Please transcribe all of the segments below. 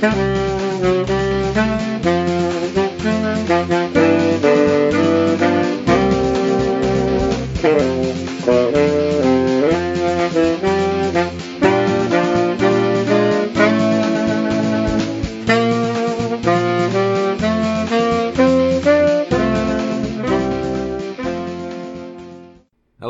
Hello,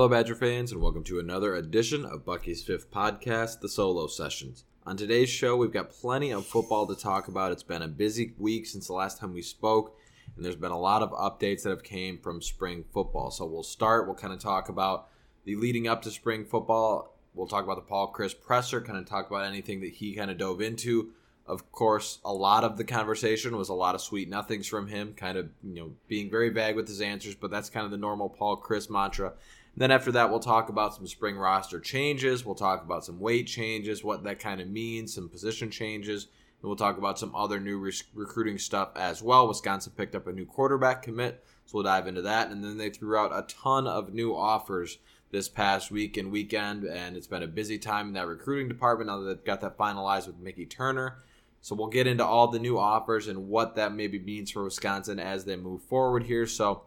Badger fans, and welcome to another edition of Bucky's Fifth Podcast, The Solo Sessions. On today's show, we've got plenty of football to talk about. It's been a busy week since the last time we spoke, and there's been a lot of updates that have came from spring football. So we'll start. We'll kind of talk about the leading up to spring football. We'll talk about the Paul Chryst presser, kind of talk about anything that he kind of dove into. Of course, a lot of the conversation was a lot of sweet nothings from him, kind of you know being very vague with his answers, but that's kind of the normal Paul Chryst mantra. Then after that, we'll talk about some spring roster changes. We'll talk about some weight changes, what that kind of means, some position changes. And we'll talk about some other new re- recruiting stuff as well. Wisconsin picked up a new quarterback commit, so we'll dive into that. And then they threw out a ton of new offers this past week and weekend, and it's been a busy time in that recruiting department now that they've got that finalized with Mickey Turner. So we'll get into all the new offers and what that maybe means for Wisconsin as they move forward here. So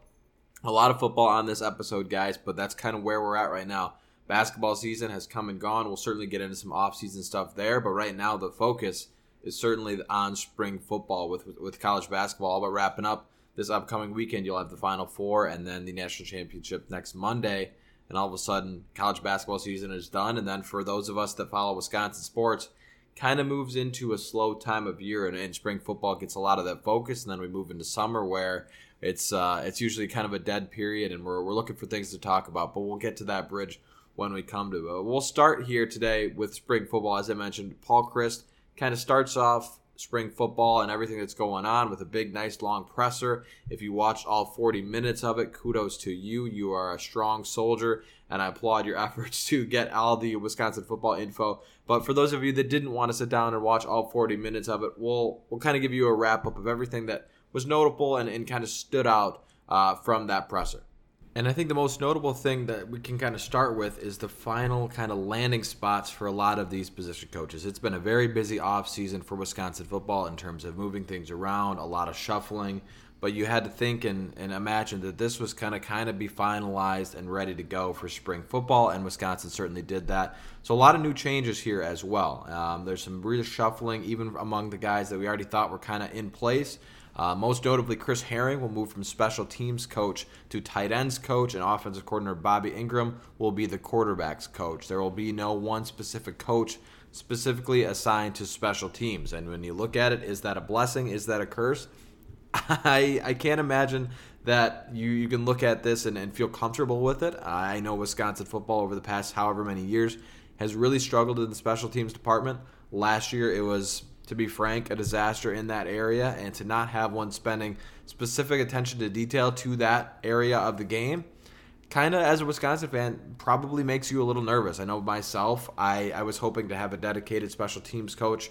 a lot of football on this episode, guys, but that's kind of where we're at right now. Basketball season has come and gone. We'll certainly get into some off-season stuff there, but right now the focus is certainly on spring football with with college basketball. But wrapping up this upcoming weekend, you'll have the Final Four and then the national championship next Monday, and all of a sudden, college basketball season is done. And then for those of us that follow Wisconsin sports, kind of moves into a slow time of year, and, and spring football gets a lot of that focus, and then we move into summer where it's uh, it's usually kind of a dead period, and we're, we're looking for things to talk about. But we'll get to that bridge when we come to it. We'll start here today with spring football. As I mentioned, Paul Chryst kind of starts off spring football and everything that's going on with a big, nice, long presser. If you watched all 40 minutes of it, kudos to you. You are a strong soldier, and I applaud your efforts to get all the Wisconsin football info. But for those of you that didn't want to sit down and watch all 40 minutes of it, we'll we'll kind of give you a wrap up of everything that was notable and, and kind of stood out uh, from that presser. And I think the most notable thing that we can kind of start with is the final kind of landing spots for a lot of these position coaches. It's been a very busy offseason for Wisconsin football in terms of moving things around, a lot of shuffling. But you had to think and, and imagine that this was kind of kind of be finalized and ready to go for spring football, and Wisconsin certainly did that. So a lot of new changes here as well. Um, there's some reshuffling even among the guys that we already thought were kind of in place. Uh, most notably, Chris Haering will move from special teams coach to tight ends coach, and offensive coordinator Bobby Engram will be the quarterbacks coach. There will be no one specific coach specifically assigned to special teams. And when you look at it, is that a blessing? Is that a curse? I I can't imagine that you, you can look at this and, and feel comfortable with it. I know Wisconsin football over the past however many years has really struggled in the special teams department. Last year it was to be frank, a disaster in that area, and to not have one spending specific attention to detail to that area of the game, kind of as a Wisconsin fan, probably makes you a little nervous. I know myself, I, I was hoping to have a dedicated special teams coach.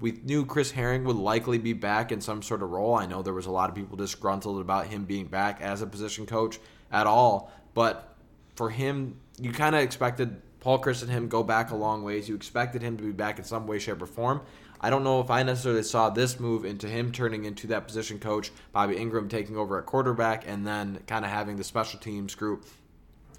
We knew Chris Haering would likely be back in some sort of role. I know there was a lot of people disgruntled about him being back as a position coach at all, but for him, you kind of expected Paul Chryst and him go back a long ways. You expected him to be back in some way, shape, or form. I don't know if I necessarily saw this move into him turning into that position coach, Bobby Engram taking over at quarterback, and then kind of having the special teams group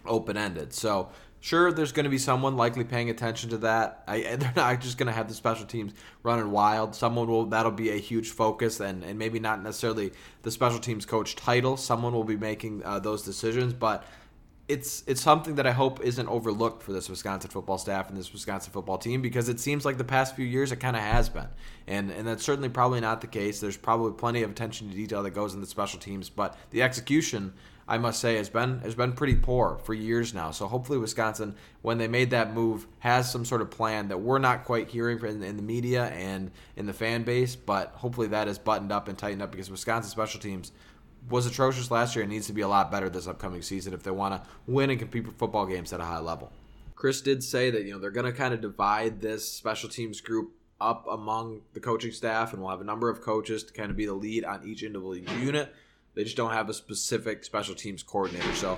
open ended. So Sure, there's going to be someone likely paying attention to that. I, they're not just going to have the special teams running wild. Someone will that'll be a huge focus, and, and maybe not necessarily the special teams coach title. Someone will be making uh, those decisions, but it's it's something that I hope isn't overlooked for this Wisconsin football staff and this Wisconsin football team because it seems like the past few years it kind of has been, and and that's certainly probably not the case. There's probably plenty of attention to detail that goes in the special teams, but the execution I must say, has been has been pretty poor for years now. So hopefully, Wisconsin, when they made that move, has some sort of plan that we're not quite hearing in, in the media and in the fan base. But hopefully, that is buttoned up and tightened up because Wisconsin special teams was atrocious last year and needs to be a lot better this upcoming season if they want to win and compete for football games at a high level. Chryst did say that you know they're going to kind of divide this special teams group up among the coaching staff, and we'll have a number of coaches to kind of be the lead on each individual unit. They just don't have a specific special teams coordinator. So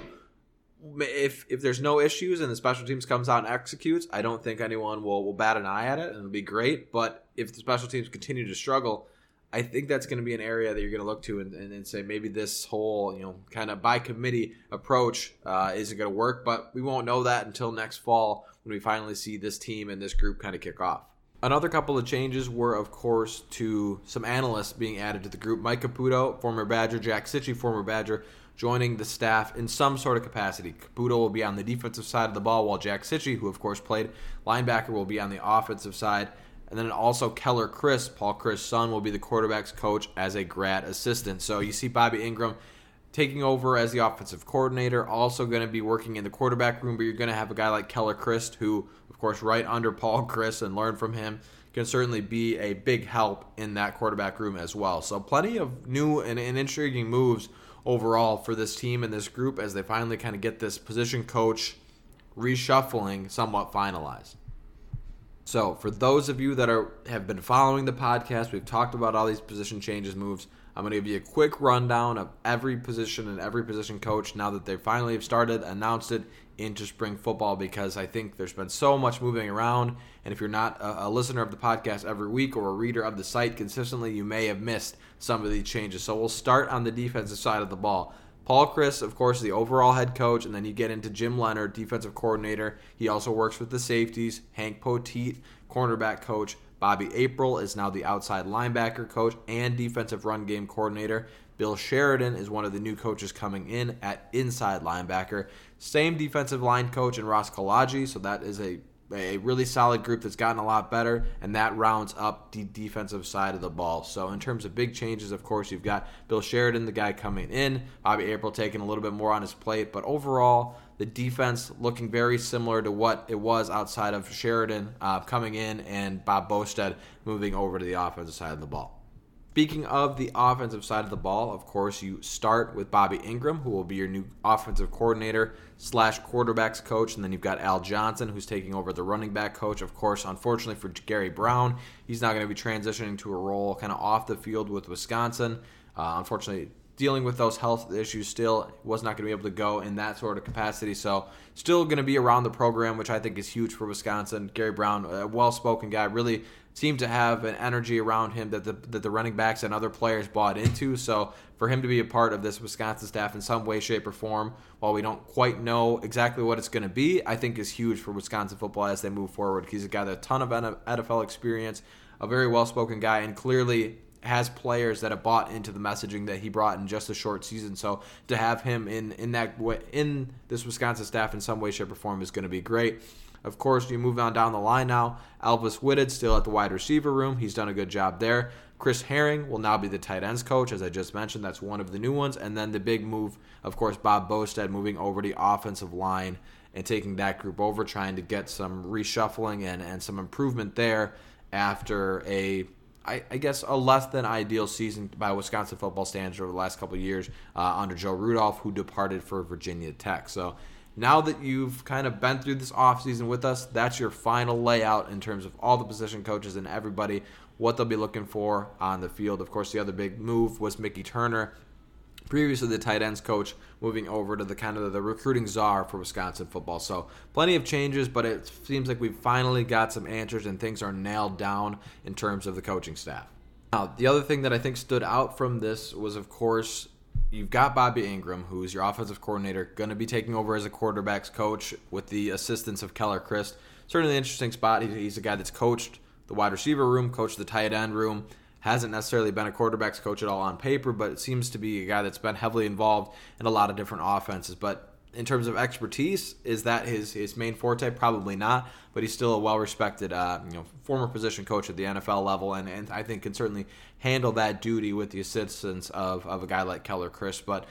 if if there's no issues and the special teams comes out and executes, I don't think anyone will, will bat an eye at it and it'll be great. But if the special teams continue to struggle, I think that's going to be an area that you're going to look to and, and, and, say maybe this whole you know kind of by committee approach uh, isn't going to work. But we won't know that until next fall when we finally see this team and this group kind of kick off. Another couple of changes were, of course, to some analysts being added to the group. Mike Caputo, former Badger, Jack Cichy, former Badger, joining the staff in some sort of capacity. Caputo will be on the defensive side of the ball, while Jack Cichy, who of course played linebacker, will be on the offensive side. And then also Keller Chryst, Paul Chryst' son, will be the quarterback's coach as a grad assistant. So you see Bobby Engram taking over as the offensive coordinator, also going to be working in the quarterback room, but you're going to have a guy like Keller Chryst, who, of course, right under Paul Chryst and learn from him, can certainly be a big help in that quarterback room as well. So, plenty of new and, and intriguing moves overall for this team and this group as they finally kind of get this position coach reshuffling somewhat finalized. So, for those of you that are have been following the podcast, we've talked about all these position changes, moves. I'm going to give you a quick rundown of every position and every position coach now that they finally have started, announced it into spring football because I think there's been so much moving around. And if you're not a, a, listener of the podcast every week or a reader of the site consistently, you may have missed some of these changes. So we'll start on the defensive side of the ball. Paul Chryst, of course, is the overall head coach, and then you get into Jim Leonhard, defensive coordinator. He also works with the safeties. Hank Poteat, cornerback coach. Bobby April is now the outside linebacker coach and defensive run game coordinator. Bill Sheridan is one of the new coaches coming in at inside linebacker. Same defensive line coach in Ross Kolodziej, so that is a a really solid group that's gotten a lot better, and that rounds up the defensive side of the ball. So, in terms of big changes, of course, you've got Bill Sheridan, the guy coming in, Bobby April taking a little bit more on his plate, but overall, the defense looking very similar to what it was outside of Sheridan uh, coming in and Bob Bostad moving over to the offensive side of the ball. Speaking of the offensive side of the ball, of course, you start with Bobby Engram, who will be your new offensive coordinator slash quarterbacks coach, and then you've got Al Johnson, who's taking over the running back coach. Of course, unfortunately for Gary Brown, he's not going to be transitioning to a role kind of off the field with Wisconsin. Uh, unfortunately, dealing with those health issues still was not going to be able to go in that sort of capacity. So still going to be around the program, which I think is huge for Wisconsin. Gary Brown, a well-spoken guy, really seemed to have an energy around him that the that the running backs and other players bought into. So for him to be a part of this Wisconsin staff in some way, shape, or form, while we don't quite know exactly what it's going to be, I think is huge for Wisconsin football as they move forward. He's got a ton of NFL experience, a very well-spoken guy, and clearly has players that have bought into the messaging that he brought in just a short season. So to have him in in that in this Wisconsin staff in some way, shape, or form is going to be great. Of course, you move on down the line now. Alvis Whitted still at the wide receiver room. He's done a good job there. Chris Haering will now be the tight ends coach, as I just mentioned. That's one of the new ones. And then the big move, of course, Bob Bostad moving over the offensive line and taking that group over, trying to get some reshuffling and, and some improvement there after a I, I, guess a less than ideal season by Wisconsin football standards over the last couple of years uh, under Joe Rudolph, who departed for Virginia Tech. So now that you've kind of been through this offseason with us, that's your final layout in terms of all the position coaches and everybody, what they'll be looking for on the field. Of course, the other big move was Mickey Turner previously the tight ends coach, moving over to the kind of the recruiting czar for Wisconsin football. So plenty of changes, but it seems like we've finally got some answers and things are nailed down in terms of the coaching staff. Now, the other thing that I think stood out from this was, of course, you've got Bobby Engram, who's your offensive coordinator, going to be taking over as a quarterbacks coach with the assistance of Keller Chryst. Certainly an interesting spot. He's a guy that's coached the wide receiver room, coached the tight end room. Hasn't necessarily been a quarterbacks coach at all on paper, but it seems to be a guy that's been heavily involved in a lot of different offenses. But in terms of expertise, is that his his main forte? Probably not, but he's still a well respected, uh, you know, former position coach at the NFL level, and, and I think can certainly handle that duty with the assistance of, of a guy like Keller Chryst. But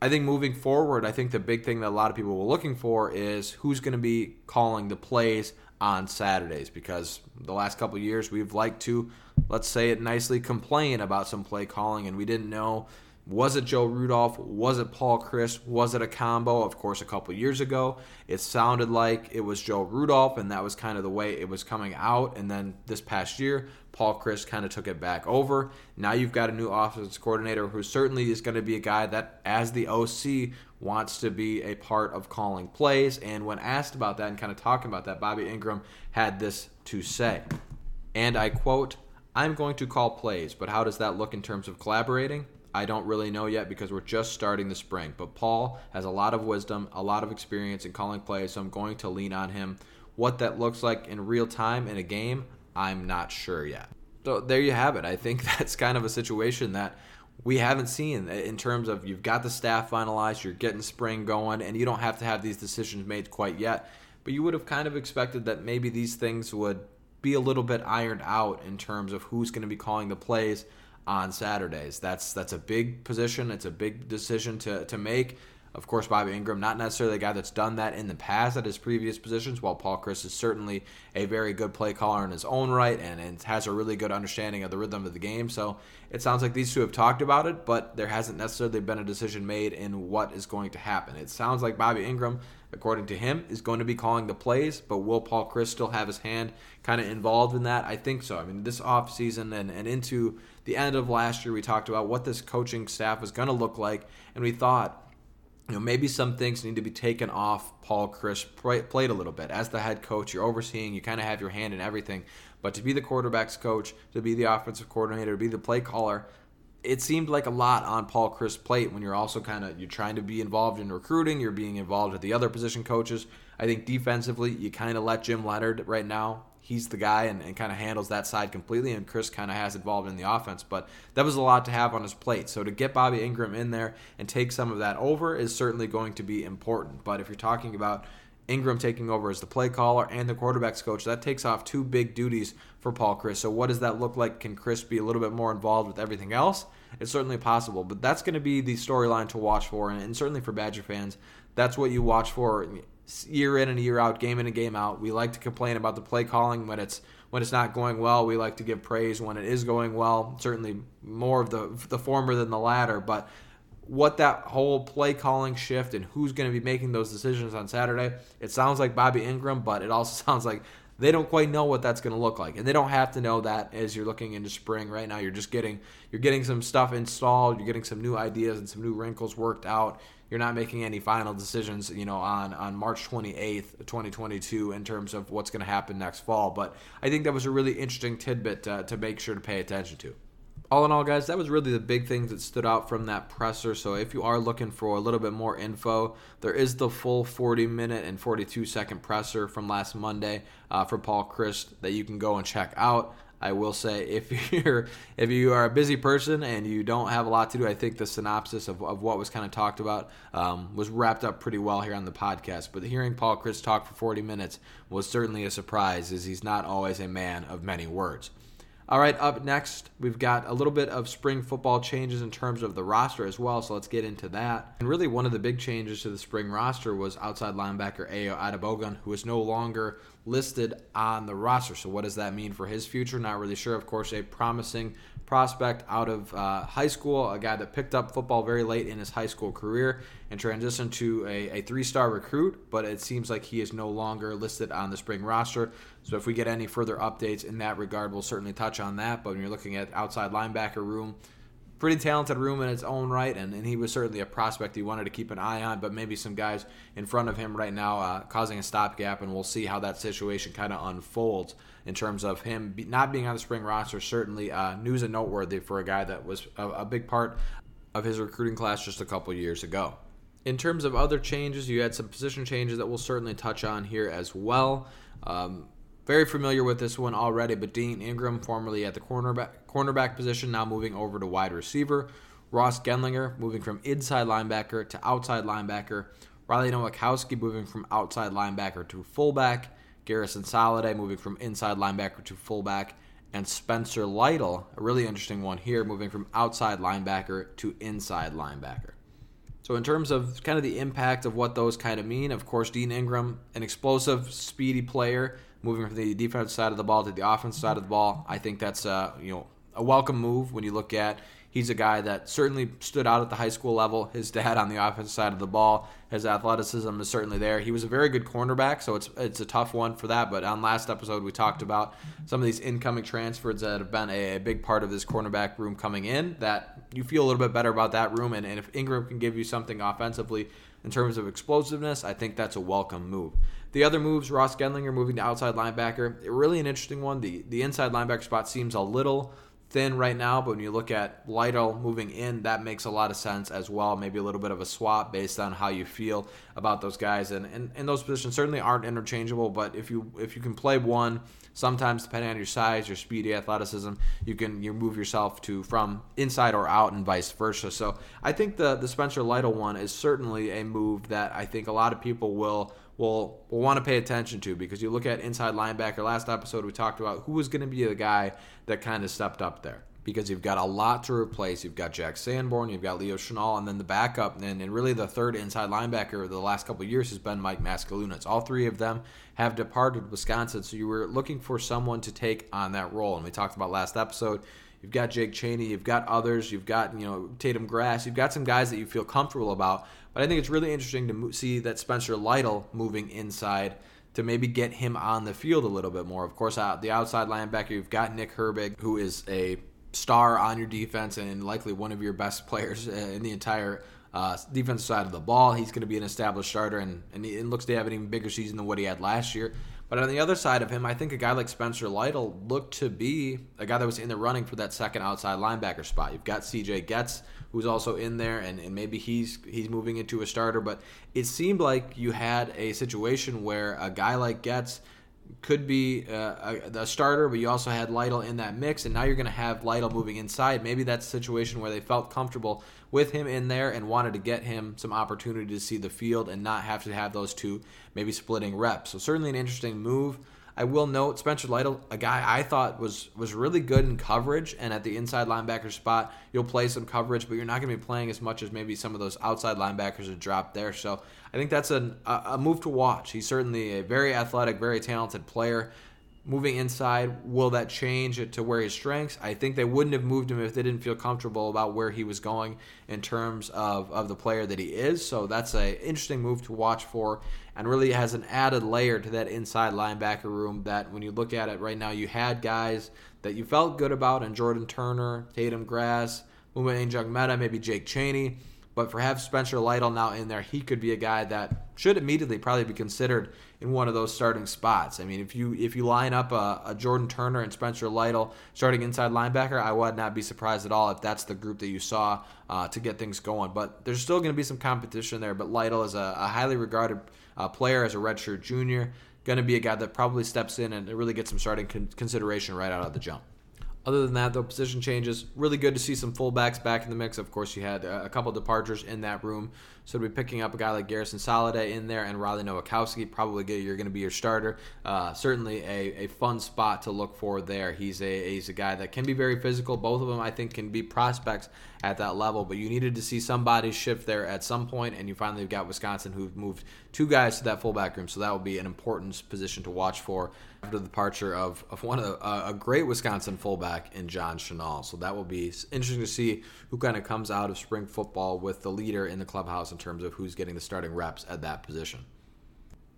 I think moving forward, I think the big thing that a lot of people were looking for is who's going to be calling the plays on Saturdays because the last couple years we've liked to, let's say it nicely, complain about some play calling, and we didn't know was it Joe Rudolph? Was it Paul Chryst? Was it a combo? Of course, a couple years ago, it sounded like it was Joe Rudolph, and that was kind of the way it was coming out. And then this past year, Paul Chryst kind of took it back over. Now you've got a new offense coordinator who certainly is going to be a guy that, as the OC, wants to be a part of calling plays. And when asked about that and kind of talking about that, Bobby Engram had this to say. And I quote, I'm going to call plays, but how does that look in terms of collaborating? I don't really know yet because we're just starting the spring. But Paul has a lot of wisdom, a lot of experience in calling plays, so I'm going to lean on him. What that looks like in real time in a game, I'm not sure yet. So there you have it. I think that's kind of a situation that we haven't seen in terms of you've got the staff finalized, you're getting spring going, and you don't have to have these decisions made quite yet. But you would have kind of expected that maybe these things would be a little bit ironed out in terms of who's going to be calling the plays on Saturdays. That's that's a big position. It's a big decision to to make. Of course, Bobby Engram, not necessarily a guy that's done that in the past at his previous positions, while Paul Chryst is certainly a very good play caller in his own right and, and has a really good understanding of the rhythm of the game. So it sounds like these two have talked about it, but there hasn't necessarily been a decision made in what is going to happen. It sounds like Bobby Engram, according to him, is going to be calling the plays, but will Paul Chryst still have his hand kind of involved in that? I think so. I mean, this offseason and, and into the end of last year, we talked about what this coaching staff was going to look like, and we thought you know, maybe some things need to be taken off Paul Chryst played a little bit. As the head coach, you're overseeing, you kind of have your hand in everything. But to be the quarterback's coach, to be the offensive coordinator, to be the play caller, it seemed like a lot on Paul Chryst' plate when you're also kind of you're trying to be involved in recruiting, you're being involved with the other position coaches. I think defensively, you kind of let Jim Leonhard right now he's the guy and, and kind of handles that side completely, and Chryst kind of has involved in the offense. But that was a lot to have on his plate. So to get Bobby Engram in there and take some of that over is certainly going to be important. But if you're talking about Engram taking over as the play caller and the quarterbacks coach, that takes off two big duties for Paul Chryst. So what does that look like? Can Chryst be a little bit more involved with everything else? It's certainly possible, but that's going to be the storyline to watch for, and certainly for Badger fans, that's what you watch for year in and year out, game in and game out. We like to complain about the play calling when it's when it's not going well. We like to give praise when it is going well. Certainly more of the the former than the latter, but what that whole play calling shift and who's going to be making those decisions on Saturday. It sounds like Bobby Engram, but it also sounds like they don't quite know what that's going to look like and they don't have to know that as you're looking into spring right now you're just getting you're getting some stuff installed you're getting some new ideas and some new wrinkles worked out you're not making any final decisions, you know, on on March 28th, 2022, in terms of what's going to happen next fall. But I think that was a really interesting tidbit uh, to make sure to pay attention to. All in all, guys, that was really the big things that stood out from that presser. So if you are looking for a little bit more info, there is the full 40 minute and 42 second presser from last Monday uh, for Paul Chryst that you can go and check out. I will say if you're if you are a busy person and you don't have a lot to do, I think the synopsis of, of what was kind of talked about um, was wrapped up pretty well here on the podcast. But hearing Paul Chryst talk for 40 minutes was certainly a surprise, as he's not always a man of many words. All right, up next, we've got a little bit of spring football changes in terms of the roster as well, so let's get into that. And really, one of the big changes to the spring roster was outside linebacker Ayo Adebogun, who is no longer listed on the roster. So, what does that mean for his future? Not really sure. Of course, a promising prospect out of uh, high school, a guy that picked up football very late in his high school career and transitioned to a, a three star recruit, but it seems like he is no longer listed on the spring roster. So, if we get any further updates in that regard, we'll certainly touch on that. But when you're looking at outside linebacker room, pretty talented room in its own right, and, and he was certainly a prospect he wanted to keep an eye on, but maybe some guys in front of him right now uh, causing a stopgap, and we'll see how that situation kind of unfolds in terms of him not being on the spring roster. Certainly uh, news and noteworthy for a guy that was a, a big part of his recruiting class just a couple years ago. In terms of other changes, you had some position changes that we'll certainly touch on here as well. Um, very familiar with this one already, but Dean Engram, formerly at the cornerback, cornerback position, now moving over to wide receiver. Ross Genlinger moving from inside linebacker to outside linebacker. Riley Nowakowski moving from outside linebacker to fullback. Garrison Solliday moving from inside linebacker to fullback. And Spencer Lytle, a really interesting one here, moving from outside linebacker to inside linebacker. So, in terms of kind of the impact of what those kind of mean, of course, Dean Engram, an explosive, speedy player, moving from the defensive side of the ball to the offensive side of the ball. I think that's a, you know a welcome move when you look at He's a guy that certainly stood out at the high school level. His dad on the offensive side of the ball, his athleticism is certainly there. He was a very good cornerback, so it's it's a tough one for that. But on last episode, we talked about some of these incoming transfers that have been a, a big part of this cornerback room coming in. That you feel a little bit better about that room, and, and if Engram can give you something offensively in terms of explosiveness, I think that's a welcome move. The other moves, Ross Gendlinger moving to outside linebacker, really an interesting one. The the inside linebacker spot seems a little thin right now, but when you look at Lytle moving in, that makes a lot of sense as well. Maybe a little bit of a swap based on how you feel about those guys, and, and, and those positions certainly aren't interchangeable. But if you if you can play one, sometimes depending on your size, your speed, athleticism, you can you move yourself to from inside or out, and vice versa. So I think the the Spencer Lytle one is certainly a move that I think a lot of people will will will want to pay attention to because you look at inside linebacker. Last episode we talked about who was going to be the guy that kind of stepped up there because you've got a lot to replace. You've got Jack Sanborn, you've got Leo Chenal, and then the backup, and, and really the third inside linebacker of the last couple years has been Mike Maskalunas. All three of them have departed Wisconsin, so you were looking for someone to take on that role. And we talked about last episode. You've got Jake Chaney, you've got others, you've got you know Tatum Grass, you've got some guys that you feel comfortable about. But I think it's really interesting to see that Spencer Lytle moving inside to maybe get him on the field a little bit more. Of course, uh, the outside linebacker, you've got Nick Herbig, who is a star on your defense and likely one of your best players uh, in the entire uh, defensive side of the ball. He's going to be an established starter, and, and it looks to have an even bigger season than what he had last year. But on the other side of him, I think a guy like Spencer Lytle looked to be a guy that was in the running for that second outside linebacker spot. You've got CJ Goetz, who's also in there, and, and maybe he's he's moving into a starter. But it seemed like you had a situation where a guy like Goetz could be uh, a, a, starter, but you also had Lytle in that mix, and now you're going to have Lytle moving inside. Maybe that's a situation where they felt comfortable with him in there and wanted to get him some opportunity to see the field and not have to have those two maybe splitting reps. So certainly an interesting move. I will note Spencer Lytle, a guy I thought was was really good in coverage, and at the inside linebacker spot, you'll play some coverage, but you're not going to be playing as much as maybe some of those outside linebackers have dropped there. So I think that's a, a move to watch. He's certainly a very athletic, very talented player moving inside, will that change it to where his strengths? I think they wouldn't have moved him if they didn't feel comfortable about where he was going in terms of, of the player that he is. So that's an interesting move to watch for and really has an added layer to that inside linebacker room that when you look at it right now, you had guys that you felt good about and Jordan Turner, Tatum Grass, Uma Meta, maybe Jake Chaney. But for have Spencer Lytle now in there, he could be a guy that should immediately probably be considered in one of those starting spots. I mean, if you if you line up a, a, Jordan Turner and Spencer Lytle starting inside linebacker, I would not be surprised at all if that's the group that you saw uh, to get things going. But there's still going to be some competition there. But Lytle is a, a highly regarded uh, player as a redshirt junior, going to be a guy that probably steps in and really gets some starting con- consideration right out of the jump. Other than that, though, position changes. Really good to see some fullbacks back in the mix. Of course, you had uh, a couple departures in that room. So to be picking up a guy like Garrison Solliday in there and Riley Nowakowski, probably you're going to be your starter. Uh, certainly a, a fun spot to look for there. He's a he's a guy that can be very physical. Both of them, I think, can be prospects at that level. But you needed to see somebody shift there at some point, and you finally got Wisconsin who've moved two guys to that fullback room. So that will be an important position to watch for after the departure of, of one of uh, a great Wisconsin fullback in John Chenal. So that will be interesting to see who kind of comes out of spring football with the leader in the clubhouse in terms of who's getting the starting reps at that position.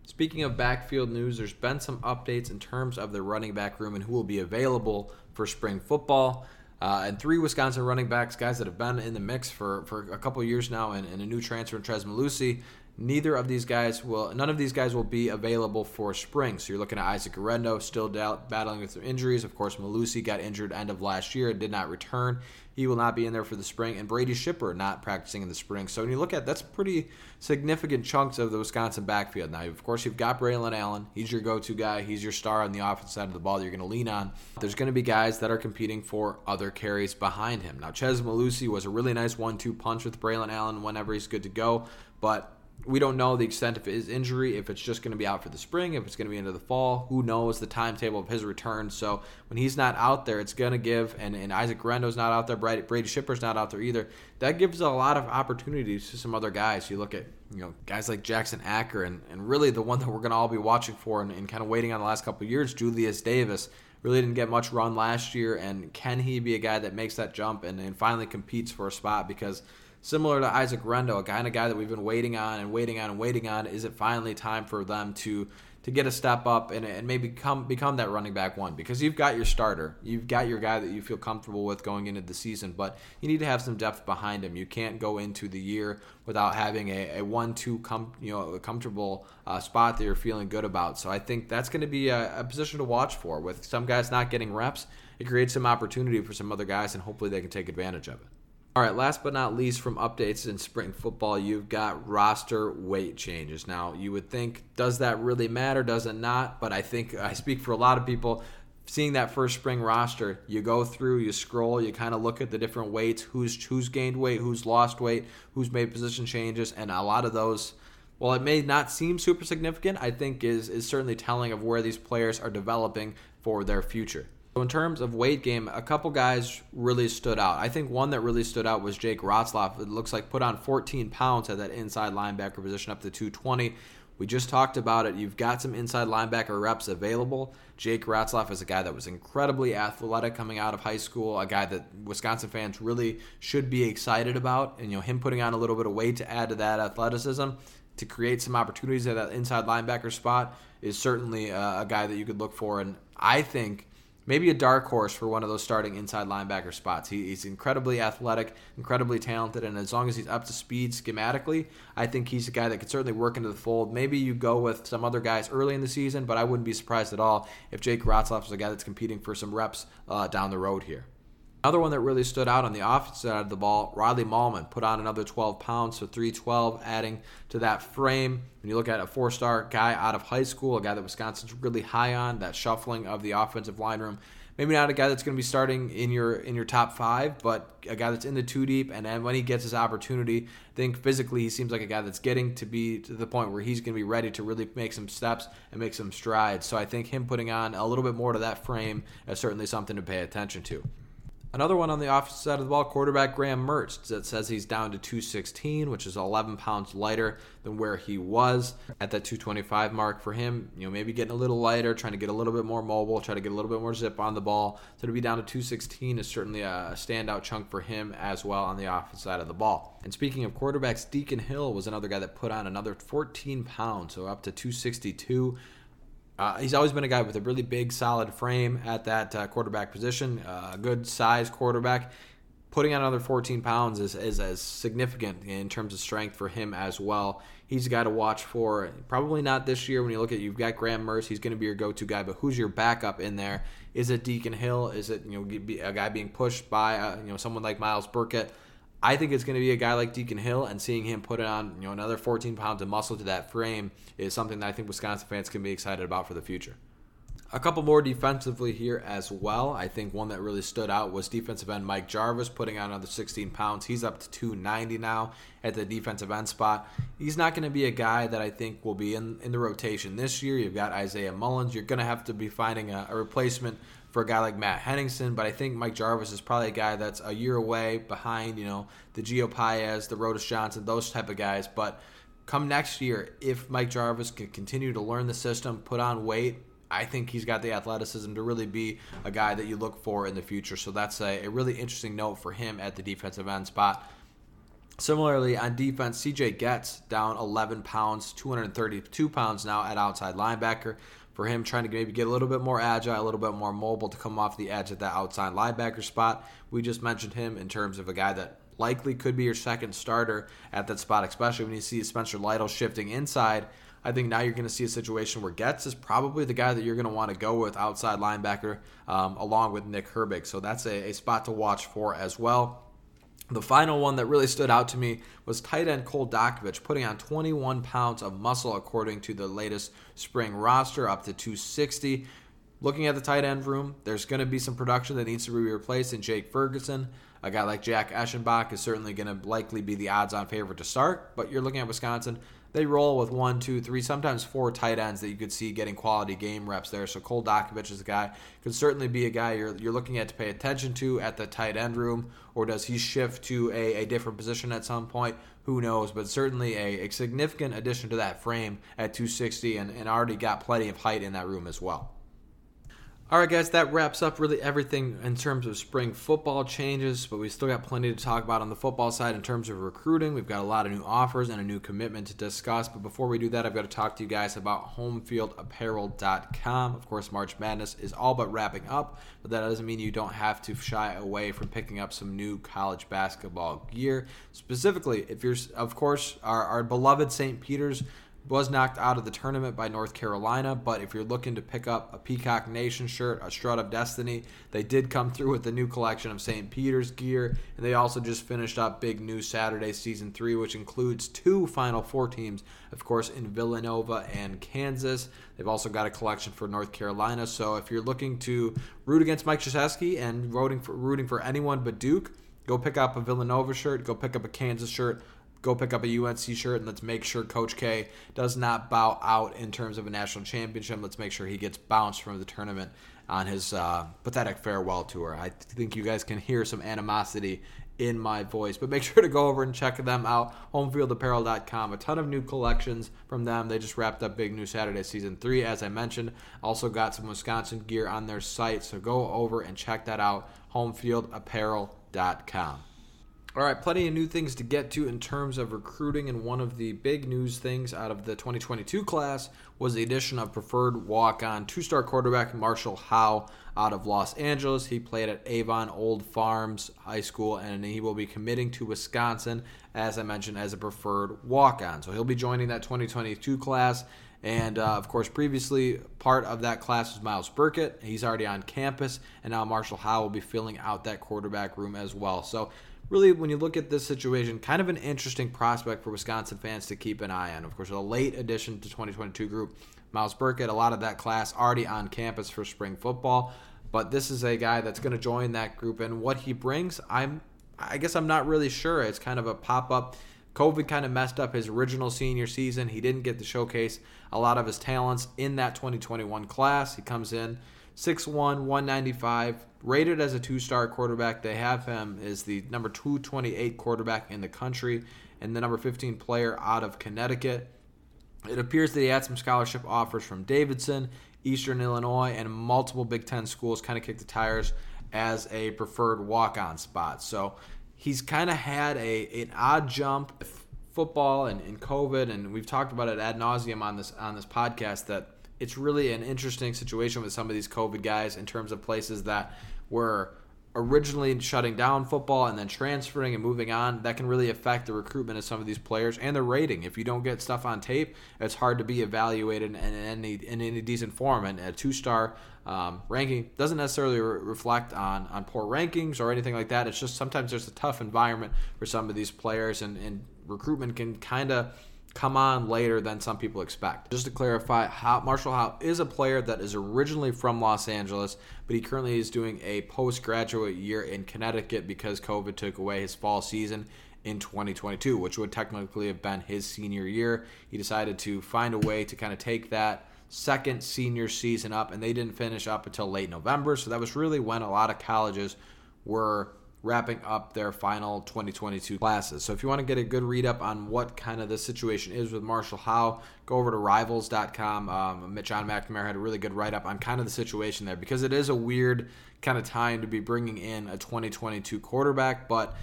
Speaking of backfield news, there's been some updates in terms of the running back room and who will be available for spring football. Uh, and three Wisconsin running backs, guys that have been in the mix for, for a couple years now, and, and a new transfer, in Chez Mellusi, Neither of these guys will, none of these guys will be available for spring. So you're looking at Isaac Guerendo still battling with some injuries. Of course, Mellusi got injured end of last year and did not return. He will not be in there for the spring, and Brady Schipper not practicing in the spring. So when you look at that's pretty significant chunks of the Wisconsin backfield. Now, of course, you've got Braylon Allen. He's your go-to guy. He's your star on the offense side of the ball that you're going to lean on. There's going to be guys that are competing for other carries behind him. Now, Chez Mellusi was a really nice one-two punch with Braylon Allen whenever he's good to go, but we don't know the extent of his injury, if it's just going to be out for the spring, if it's going to be into the fall. Who knows the timetable of his return? So when he's not out there, it's going to give, and, and Isaac Guerendo's not out there, Brady, Schipper's not out there either. That gives a lot of opportunities to some other guys. You look at you know guys like Jackson Acker, and, and really the one that we're going to all be watching for and, and kind of waiting on the last couple years, Julius Davis. Really didn't get much run last year, and can he be a guy that makes that jump and, and finally competes for a spot? Because – similar to Isaac Guerendo, a kind of guy that we've been waiting on and waiting on and waiting on. Is it finally time for them to to get a step up and, and maybe come become that running back one? Because you've got your starter, you've got your guy that you feel comfortable with going into the season, but you need to have some depth behind him. You can't go into the year without having a, a one-two com, you know a comfortable uh, spot that you're feeling good about. So I think that's going to be a, a position to watch for. With some guys not getting reps, it creates some opportunity for some other guys, and hopefully they can take advantage of it. All right, last but not least, from updates in spring football, you've got roster weight changes. Now, you would think, does that really matter? Does it not? But I think I speak for a lot of people. Seeing that first spring roster, you go through, you scroll, you kind of look at the different weights, who's who's gained weight, who's lost weight, who's made position changes, and a lot of those, while it may not seem super significant, I think is is certainly telling of where these players are developing for their future. So in terms of weight game, a couple guys really stood out. I think one that really stood out was Jake Retzlaff. It looks like put on 14 pounds at that inside linebacker position up to 220. We just talked about it. You've got some inside linebacker reps available. Jake Retzlaff is a guy that was incredibly athletic coming out of high school, a guy that Wisconsin fans really should be excited about. And you know, him putting on a little bit of weight to add to that athleticism to create some opportunities at that inside linebacker spot is certainly a, a guy that you could look for. And I think maybe a dark horse for one of those starting inside linebacker spots. He, he's incredibly athletic, incredibly talented, and as long as he's up to speed schematically, I think he's a guy that could certainly work into the fold. Maybe you go with some other guys early in the season, but I wouldn't be surprised at all if Jake Retzlaff is a guy that's competing for some reps uh, down the road here. Another one that really stood out on the offensive side of the ball, Riley Mahlman put on another 12 pounds, so 312, adding to that frame. When you look at a four star guy out of high school, a guy that Wisconsin's really high on, that shuffling of the offensive line room. Maybe not a guy that's going to be starting in your in your top five, but a guy that's in the two deep. And then when he gets his opportunity, I think physically he seems like a guy that's getting to be to the point where he's going to be ready to really make some steps and make some strides. So I think him putting on a little bit more to that frame is certainly something to pay attention to. Another one on the offensive side of the ball, quarterback Graham Mertz, that says he's down to 216, which is 11 pounds lighter than where he was at that 225 mark for him. You know, maybe getting a little lighter, trying to get a little bit more mobile, try to get a little bit more zip on the ball. So to be down to 216 is certainly a standout chunk for him as well on the offensive side of the ball. And speaking of quarterbacks, Deacon Hill was another guy that put on another 14 pounds, so up to 262. Uh, he's always been a guy with a really big, solid frame at that uh, quarterback position, uh, a good size quarterback. Putting on another 14 pounds is, is as significant in terms of strength for him as well. He's a guy to watch for. Probably not this year when you look at you've got Graham Mertz. He's going to be your go-to guy, but who's your backup in there? Is it Deacon Hill? Is it you know a guy being pushed by uh, you know someone like Myles Burkett? I think it's going to be a guy like Deacon Hill, and seeing him put on you know another 14 pounds of muscle to that frame is something that I think Wisconsin fans can be excited about for the future. A couple more defensively here as well. I think one that really stood out was defensive end Mike Jarvis putting on another 16 pounds. He's up to 290 now at the defensive end spot. He's not going to be a guy that I think will be in, in the rotation this year. You've got Isaiah Mullens. You're going to have to be finding a, a replacement for a guy like Matt Henningsen, but I think Mike Jarvis is probably a guy that's a year away behind, you know, the Gio Paez, the Rodas Johnson, those type of guys. But come next year, if Mike Jarvis can continue to learn the system, put on weight, I think he's got the athleticism to really be a guy that you look for in the future. So that's a, a really interesting note for him at the defensive end spot. Similarly, on defense, CJ Goetz down 11 pounds, 232 pounds now at outside linebacker for him trying to maybe get a little bit more agile, a little bit more mobile to come off the edge at that outside linebacker spot. We just mentioned him in terms of a guy that likely could be your second starter at that spot, especially when you see Spencer Lytle shifting inside. I think now you're going to see a situation where Goetz is probably the guy that you're going to want to go with outside linebacker um, along with Nick Herbig. So that's a, a spot to watch for as well. The final one that really stood out to me was tight end Cole Dakovich, putting on 21 pounds of muscle according to the latest spring roster, up to 260. Looking at the tight end room, there's going to be some production that needs to be replaced in Jake Ferguson. A guy like Jack Eschenbach is certainly going to likely be the odds on favorite to start, but you're looking at Wisconsin they roll with one, two, three, sometimes four tight ends that you could see getting quality game reps there. So Cole Dakovich is a guy could certainly be a guy you're you're looking at to pay attention to at the tight end room, or does he shift to a, a different position at some point? Who knows? But certainly a, a significant addition to that frame at 260, and, and already got plenty of height in that room as well. All right, guys, that wraps up really everything in terms of spring football changes, but we still got plenty to talk about on the football side in terms of recruiting. We've got a lot of new offers and a new commitment to discuss. But before we do that, I've got to talk to you guys about homefieldapparel.com. Of course, March Madness is all but wrapping up, but that doesn't mean you don't have to shy away from picking up some new college basketball gear. Specifically, if you're, of course, our, our beloved St. Peter's was knocked out of the tournament by North Carolina, but if you're looking to pick up a Peacock Nation shirt, a Strut of Destiny, they did come through with the new collection of St. Peter's gear, and they also just finished up Big News Saturday Season 3, which includes two Final Four teams, of course, in Villanova and Kansas. They've also got a collection for North Carolina, so if you're looking to root against Mike Krzyzewski and rooting for, rooting for anyone but Duke, go pick up a Villanova shirt, go pick up a Kansas shirt, go pick up a UNC shirt and let's make sure Coach K does not bow out in terms of a national championship. Let's make sure he gets bounced from the tournament on his uh, pathetic farewell tour. I think you guys can hear some animosity in my voice, but make sure to go over and check them out. Homefieldapparel.com. A ton of new collections from them. They just wrapped up Big New Saturday Season 3, as I mentioned. Also got some Wisconsin gear on their site, so go over and check that out. Homefieldapparel.com. All right, plenty of new things to get to in terms of recruiting, and one of the big news things out of the 2022 class was the addition of preferred walk-on two-star quarterback Marshall Howe out of Los Angeles. He played at Avon Old Farms High School, and he will be committing to Wisconsin, as I mentioned, as a preferred walk-on. So he'll be joining that 2022 class. And uh, of course, previously part of that class was Myles Burkett. He's already on campus, and now Marshall Howe will be filling out that quarterback room as well. So really, when you look at this situation, kind of an interesting prospect for Wisconsin fans to keep an eye on. Of course, a late addition to 2022 group, Myles Burkett, a lot of that class already on campus for spring football. But this is a guy that's going to join that group, and what he brings, I'm, I guess I'm not really sure. It's kind of a pop up. COVID kind of messed up his original senior season. He didn't get to showcase a lot of his talents in that 2021 class. He comes in 6'1, 195, rated as a two star quarterback. They have him as the number 228 quarterback in the country and the number 15 player out of Connecticut. It appears that he had some scholarship offers from Davidson, Eastern Illinois, and multiple Big Ten schools kind of kicked the tires as a preferred walk on spot. So he's kind of had a an odd jump football and, and COVID, and we've talked about it ad nauseum on this on this podcast that it's really an interesting situation with some of these COVID guys in terms of places that were originally shutting down football and then transferring and moving on, that can really affect the recruitment of some of these players and their rating. If you don't get stuff on tape, it's hard to be evaluated in, any in any decent form. And a two star um, ranking doesn't necessarily re- reflect on on poor rankings or anything like that. It's just sometimes there's a tough environment for some of these players, and, and recruitment can kind of come on later than some people expect. Just to clarify, Marshall Howe is a player that is originally from Los Angeles, but he currently is doing a postgraduate year in Connecticut because COVID took away his fall season in 2022, which would technically have been his senior year. He decided to find a way to kind of take that second senior season up, and they didn't finish up until late November. So that was really when a lot of colleges were wrapping up their final 2022 classes. So if you want to get a good read up on what kind of the situation is with Marshall Howe, go over to rivals.com. Um, John McNamara had a really good write up on kind of the situation there because it is a weird kind of time to be bringing in a 2022 quarterback, but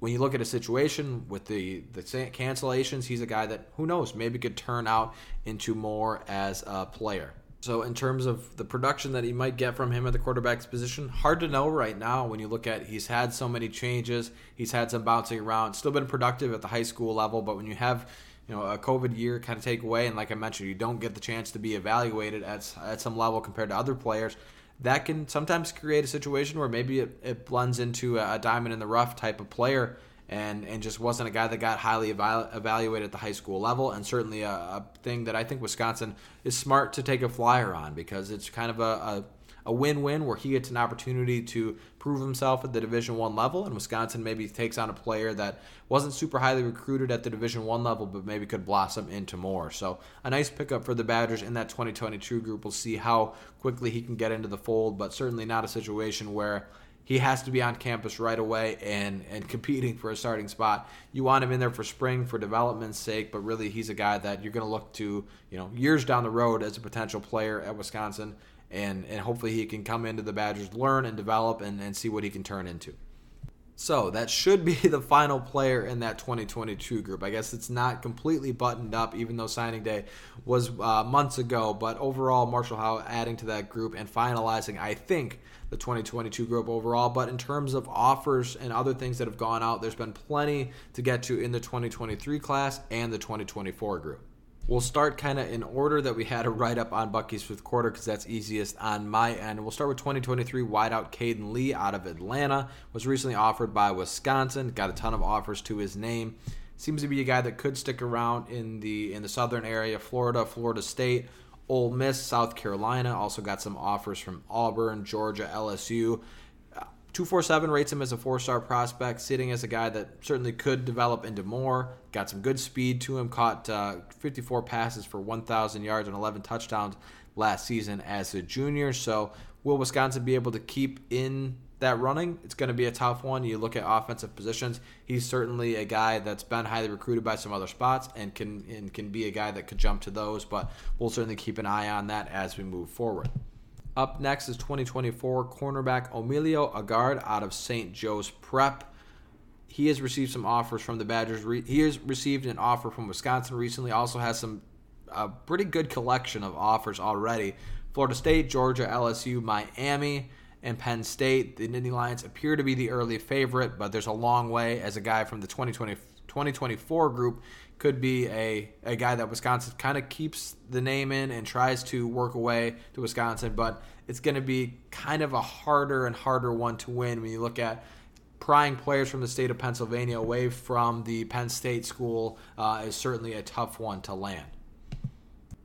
when you look at a situation with the the cancellations, he's a guy that who knows maybe could turn out into more as a player. So, in terms of the production that he might get from him at the quarterback's position, hard to know right now when you look at he's had so many changes, he's had some bouncing around, still been productive at the high school level, but when you have you know a COVID year kind of take away, and like I mentioned, you don't get the chance to be evaluated at at some level compared to other players. That can sometimes create a situation where maybe it, it blends into a, a diamond in the rough type of player and and just wasn't a guy that got highly evalu- evaluated at the high school level, and certainly a, a, thing that I think Wisconsin is smart to take a flyer on because it's kind of a, a, a win-win where he gets an opportunity to prove himself at the Division One level, and Wisconsin maybe takes on a player that wasn't super highly recruited at the Division One level, but maybe could blossom into more. So a nice pickup for the Badgers in that 2022 group. We'll see how quickly he can get into the fold, but certainly not a situation where he has to be on campus right away and and competing for a starting spot. You want him in there for spring for development's sake, but really he's a guy that you're going to look to, you know, years down the road as a potential player at Wisconsin and and hopefully he can come into the Badgers, learn and develop and, and see what he can turn into. So that should be the final player in that 2022 group. I guess it's not completely buttoned up, even though signing day was uh, months ago. But overall, Marshall Howe adding to that group and finalizing, I think, the 2022 group overall. But in terms of offers and other things that have gone out, there's been plenty to get to in the 2023 class and the 2024 group. We'll start kind of in order that we had a write up on Bucky's fifth quarter because that's easiest on my end. We'll start with 2023 wideout Caden Lee out of Atlanta. Was recently offered by Wisconsin. Got a ton of offers to his name. Seems to be a guy that could stick around in the in the southern area, Florida, Florida State, Ole Miss, South Carolina. Also got some offers from Auburn, Georgia, LSU. 247 rates him as a four star prospect, sitting as a guy that certainly could develop into more. Got some good speed to him, caught uh, 54 passes for 1,000 yards and 11 touchdowns last season as a junior. So, will Wisconsin be able to keep in that running? It's going to be a tough one. You look at offensive positions, he's certainly a guy that's been highly recruited by some other spots and can, and can be a guy that could jump to those, but we'll certainly keep an eye on that as we move forward. Up next is 2024 cornerback Emilio Agard out of St. Joe's Prep. He has received some offers from the Badgers. He has received an offer from Wisconsin recently. Also has some a pretty good collection of offers already. Florida State, Georgia, LSU, Miami, and Penn State. The Nittany Lions appear to be the early favorite, but there's a long way as a guy from the 2020, 2024 group could be a, a guy that Wisconsin kind of keeps the name in and tries to work away to Wisconsin, but it's going to be kind of a harder and harder one to win when you look at prying players from the state of Pennsylvania away from the Penn State school uh, is certainly a tough one to land.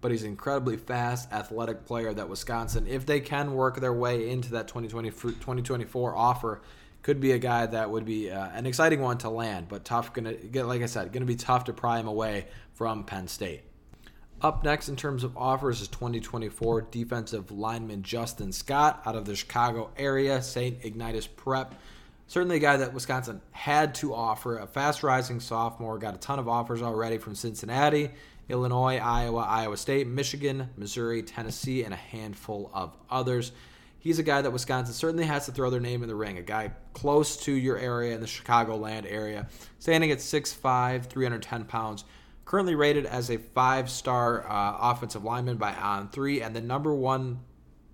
But he's an incredibly fast, athletic player that Wisconsin, if they can work their way into that 2020, 2024 offer, could be a guy that would be uh, an exciting one to land, but tough. Gonna get like I said, gonna be tough to pry him away from Penn State. Up next in terms of offers is 2024 defensive lineman Justin Scott out of the Chicago area, St. Ignatius Prep. Certainly a guy that Wisconsin had to offer. A fast rising sophomore, got a ton of offers already from Cincinnati, Illinois, Iowa, Iowa State, Michigan, Missouri, Tennessee, and a handful of others he's a guy that Wisconsin certainly has to throw their name in the ring. A guy close to your area in the Chicagoland area, standing at 6'5", 310 pounds. Currently rated as a five-star uh, offensive lineman by On3 and the number one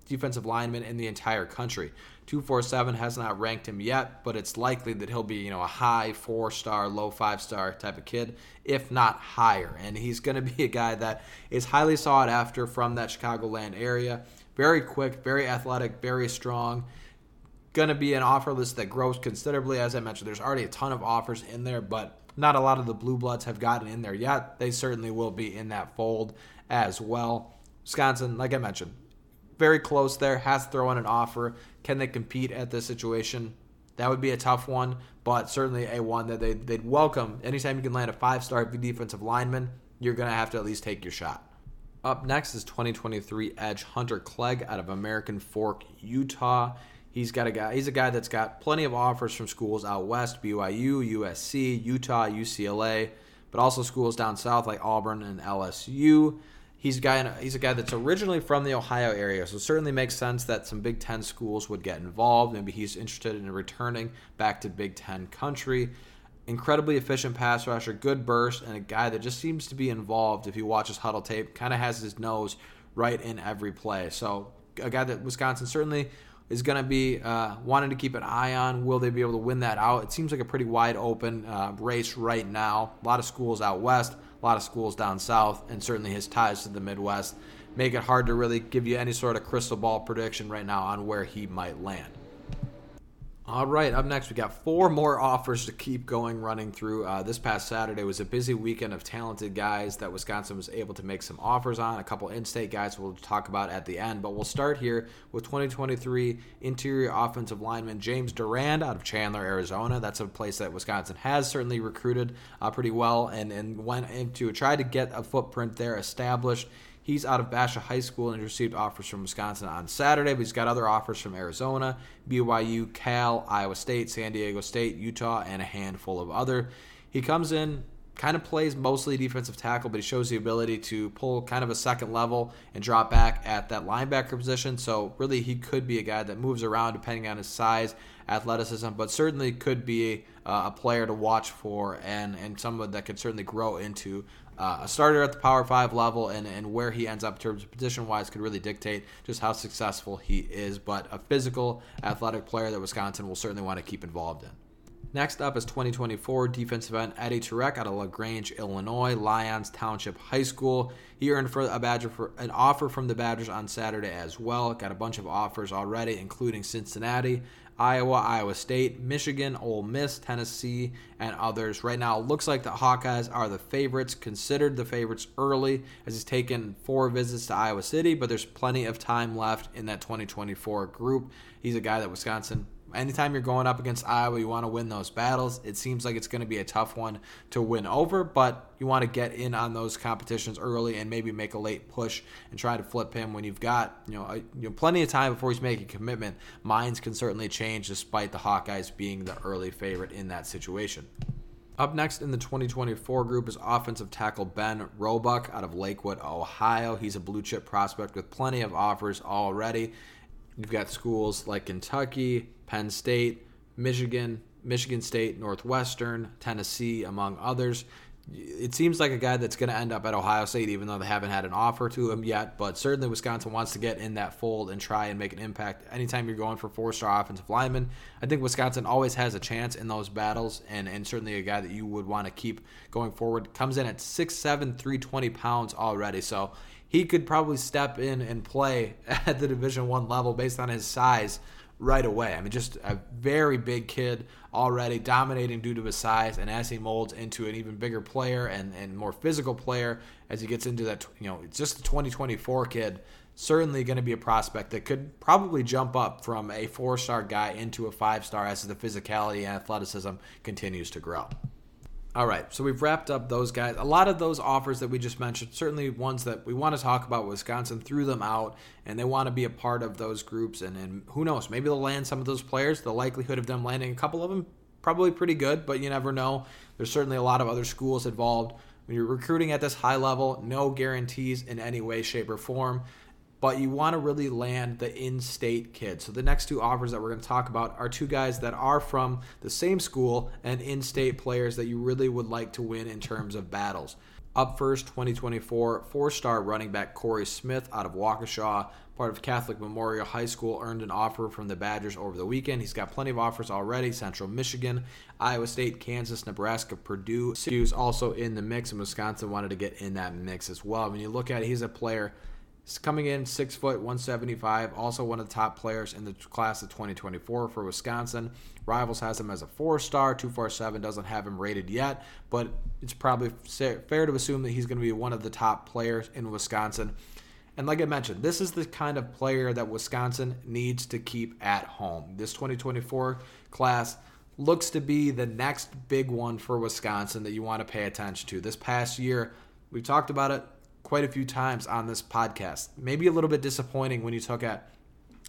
defensive lineman in the entire country. 247 has not ranked him yet, but it's likely that he'll be, you know, a high four-star, low five-star type of kid, if not higher. And he's going to be a guy that is highly sought after from that Chicagoland area. Very quick, very athletic, very strong. Going to be an offer list that grows considerably. As I mentioned, there's already a ton of offers in there, but not a lot of the Blue Bloods have gotten in there yet. They certainly will be in that fold as well. Wisconsin, like I mentioned, very close there, has to throw in an offer. Can they compete at this situation? That would be a tough one, but certainly a one that they'd, they'd welcome. Anytime you can land a five star defensive lineman, you're going to have to at least take your shot. Up next is 2023 Edge Hunter Clegg out of American Fork, Utah. He's got a guy. He's a guy that's got plenty of offers from schools out west: BYU, USC, Utah, UCLA, but also schools down south like Auburn and LSU. He's a guy. He's a guy that's originally from the Ohio area, so it certainly makes sense that some Big Ten schools would get involved. Maybe he's interested in returning back to Big Ten country incredibly efficient pass rusher, good burst, and a guy that just seems to be involved if you watch his Hudl tape. Kind of has his nose right in every play. So a guy that Wisconsin certainly is going to be uh, wanting to keep an eye on. Will they be able to win that out? It seems like a pretty wide open uh, race right now. A lot of schools out west, a lot of schools down south, and certainly his ties to the Midwest make it hard to really give you any sort of crystal ball prediction right now on where he might land. All right, up next, we got four more offers to keep going running through. Uh, this past Saturday was a busy weekend of talented guys that Wisconsin was able to make some offers on. A couple in state guys we'll talk about at the end, but we'll start here with 2023 interior offensive lineman James Durand out of Chandler, Arizona. That's a place that Wisconsin has certainly recruited uh, pretty well and, and went into try to get a footprint there established. He's out of Basha High School and received offers from Wisconsin on Saturday, but he's got other offers from Arizona, BYU, Cal, Iowa State, San Diego State, Utah, and a handful of other. He comes in, kind of plays mostly defensive tackle, but he shows the ability to pull kind of a second level and drop back at that linebacker position. So really, he could be a guy that moves around depending on his size, athleticism, but certainly could be uh, a player to watch for and and someone that could certainly grow into uh, a starter at the Power Five level, and, and where he ends up in terms of position wise could really dictate just how successful he is. But a physical, athletic player that Wisconsin will certainly want to keep involved in. Next up is 2024 defensive end Eddie Turek out of LaGrange, Illinois, Lyons Township High School. He earned for a Badger for an offer from the Badgers on Saturday as well. Got a bunch of offers already, including Cincinnati, Iowa, Iowa State, Michigan, Ole Miss, Tennessee, and others. Right now, it looks like the Hawkeyes are the favorites, considered the favorites early, as he's taken four visits to Iowa City, but there's plenty of time left in that 2024 group. He's a guy that Wisconsin anytime you're going up against Iowa, you want to win those battles. It seems like it's going to be a tough one to win over, but you want to get in on those competitions early and maybe make a late push and try to flip him when you've got you know, a, you know plenty of time before he's making a commitment. Minds can certainly change despite the Hawkeyes being the early favorite in that situation. Up next in the 2024 group is offensive tackle Ben Roebuck out of Lakewood, Ohio. He's a blue chip prospect with plenty of offers already. You've got schools like Kentucky, Penn State, Michigan, Michigan State, Northwestern, Tennessee, among others. It seems like a guy that's going to end up at Ohio State, even though they haven't had an offer to him yet. But certainly, Wisconsin wants to get in that fold and try and make an impact. Anytime you're going for four star offensive linemen, I think Wisconsin always has a chance in those battles, and, and certainly a guy that you would want to keep going forward. Comes in at 6'7, 320 pounds already. So he could probably step in and play at the Division One level based on his size right away. I mean, just a very big kid already, dominating due to his size, and as he molds into an even bigger player and, and more physical player, as he gets into that, you know, it's just the 2024 kid. Certainly going to be a prospect that could probably jump up from a four star guy into a five star as the physicality and athleticism continues to grow. All right, so we've wrapped up those guys. A lot of those offers that we just mentioned, certainly ones that we want to talk about. Wisconsin threw them out, and they want to be a part of those groups. And, and who knows, maybe they'll land some of those players. The likelihood of them landing a couple of them, probably pretty good, but you never know. There's certainly a lot of other schools involved. When you're recruiting at this high level, no guarantees in any way, shape, or form but you want to really land the in state kid. So, the next two offers that we're going to talk about are two guys that are from the same school and in state players that you really would like to win in terms of battles. Up first, 2024, four star running back Corey Smith out of Waukesha, part of Catholic Memorial High School, earned an offer from the Badgers over the weekend. He's got plenty of offers already Central Michigan, Iowa State, Kansas, Nebraska, Purdue. He's also in the mix, and Wisconsin wanted to get in that mix as well. When you look at it, he's a player Coming in six foot, 175. Also one of the top players in the class of 2024 for Wisconsin. Rivals has him as a four star. 247 doesn't have him rated yet, but it's probably fair to assume that he's going to be one of the top players in Wisconsin. And like I mentioned, this is the kind of player that Wisconsin needs to keep at home. This 2024 class looks to be the next big one for Wisconsin that you want to pay attention to. This past year, we've talked about it quite a few times on this podcast. Maybe a little bit disappointing when you took at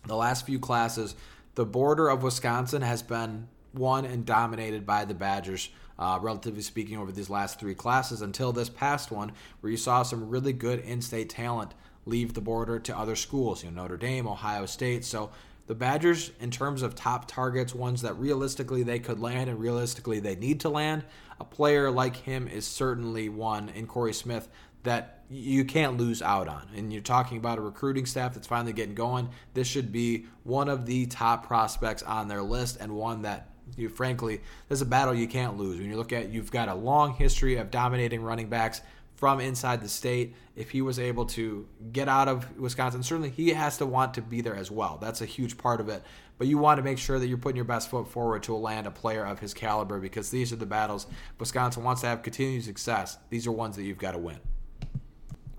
the last few classes. The border of Wisconsin has been won and dominated by the Badgers, uh, relatively speaking, over these last three classes until this past one, where you saw some really good in state talent leave the border to other schools, you know, Notre Dame, Ohio State. So the Badgers, in terms of top targets, ones that realistically they could land and realistically they need to land, a player like him is certainly one in Corey Smith that you can't lose out on. And you're talking about a recruiting staff that's finally getting going. This should be one of the top prospects on their list and one that you frankly, there's a battle you can't lose. When you look at you've got a long history of dominating running backs from inside the state. If he was able to get out of Wisconsin, certainly he has to want to be there as well. That's a huge part of it. But you want to make sure that you're putting your best foot forward to land a player of his caliber because these are the battles Wisconsin wants to have continued success. These are ones that you've got to win.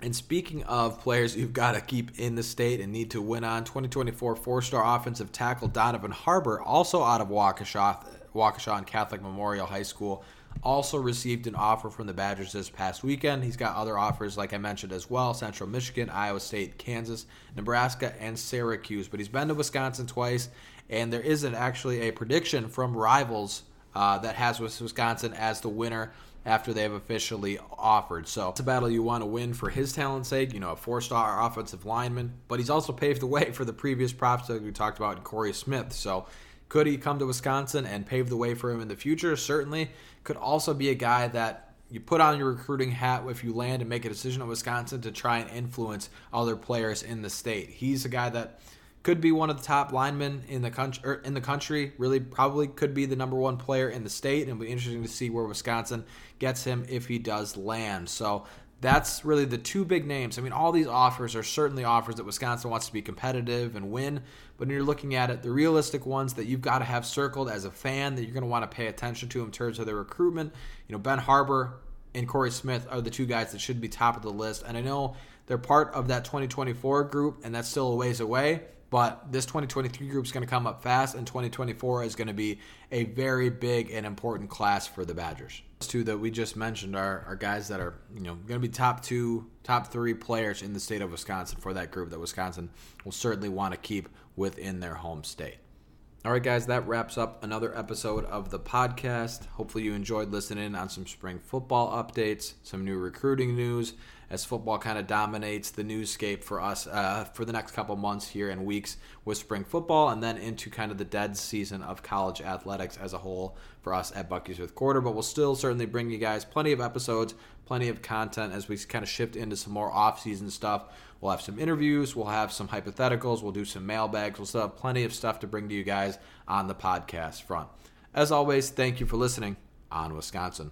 And speaking of players you've got to keep in the state and need to win on, 2024 four-star offensive tackle Donovan Harbor, also out of Waukesha, Waukesha and Catholic Memorial High School, also received an offer from the Badgers this past weekend. He's got other offers, like I mentioned as well Central Michigan, Iowa State, Kansas, Nebraska, and Syracuse. But he's been to Wisconsin twice, and there isn't actually a prediction from rivals uh, that has Wisconsin as the winner after they have officially offered. So it's a battle you want to win for his talent's sake, you know, a four star offensive lineman, but he's also paved the way for the previous prospect we talked about in Corey Smith. So could he come to Wisconsin and pave the way for him in the future? Certainly. Could also be a guy that you put on your recruiting hat if you land and make a decision at Wisconsin to try and influence other players in the state. He's a guy that could be one of the top linemen in the country. Er, in the country, really, probably could be the number one player in the state, and it'll be interesting to see where Wisconsin gets him if he does land. So that's really the two big names. I mean, all these offers are certainly offers that Wisconsin wants to be competitive and win. But when you're looking at it, the realistic ones that you've got to have circled as a fan that you're going to want to pay attention to in terms of their recruitment, you know, Ben Harbor and Corey Smith are the two guys that should be top of the list. And I know they're part of that 2024 group, and that's still a ways away. But this 2023 group is going to come up fast, and 2024 is going to be a very big and important class for the Badgers. Those two that we just mentioned are, are guys that are you know going to be top two, top three players in the state of Wisconsin for that group that Wisconsin will certainly want to keep within their home state. All right, guys, that wraps up another episode of the podcast. Hopefully, you enjoyed listening on some spring football updates, some new recruiting news, as football kind of dominates the newscape for us uh, for the next couple months here and weeks fifth spring football, and then into kind of the dead season of college athletics as a whole for us at Bucky's with Quarter. But we'll still certainly bring you guys plenty of episodes, plenty of content as we kind of shift into some more off-season stuff. We'll have some interviews, we'll have some hypotheticals, we'll do some mailbags, we'll still have plenty of stuff to bring to you guys on the podcast front. As always, thank you for listening on Wisconsin.